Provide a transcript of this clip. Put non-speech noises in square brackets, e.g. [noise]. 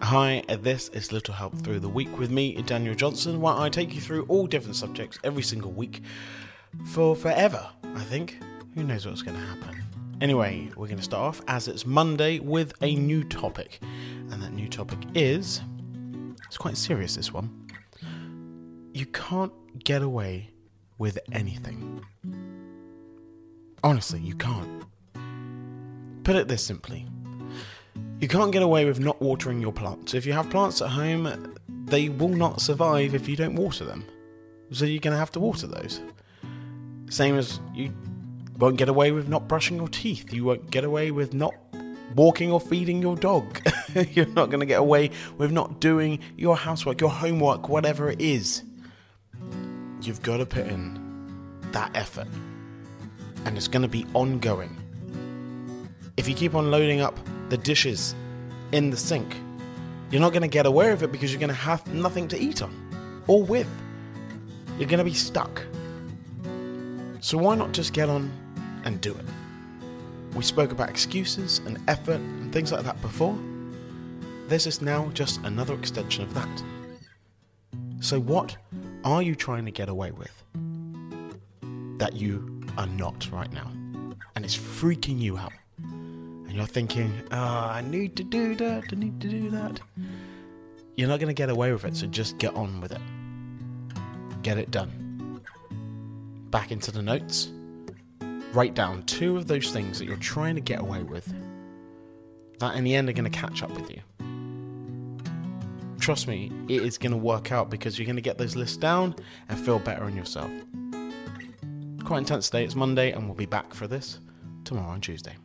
Hi, this is Little Help Through the Week with me, Daniel Johnson, where I take you through all different subjects every single week for forever, I think. Who knows what's going to happen? Anyway, we're going to start off as it's Monday with a new topic, and that new topic is it's quite serious, this one. You can't get away with anything. Honestly, you can't. Put it this simply you can't get away with not watering your plants. If you have plants at home, they will not survive if you don't water them. So you're going to have to water those. Same as you won't get away with not brushing your teeth. You won't get away with not walking or feeding your dog. [laughs] you're not going to get away with not doing your housework, your homework, whatever it is. You've got to put in that effort. And it's going to be ongoing. If you keep on loading up the dishes in the sink. You're not going to get away with it because you're going to have nothing to eat on or with. You're going to be stuck. So why not just get on and do it? We spoke about excuses and effort and things like that before. This is now just another extension of that. So, what are you trying to get away with that you are not right now? And it's freaking you out and you're thinking, oh, I need to do that, I need to do that. You're not going to get away with it, so just get on with it. Get it done. Back into the notes. Write down two of those things that you're trying to get away with that in the end are going to catch up with you. Trust me, it is going to work out because you're going to get those lists down and feel better in yourself. Quite intense day, it's Monday, and we'll be back for this tomorrow on Tuesday.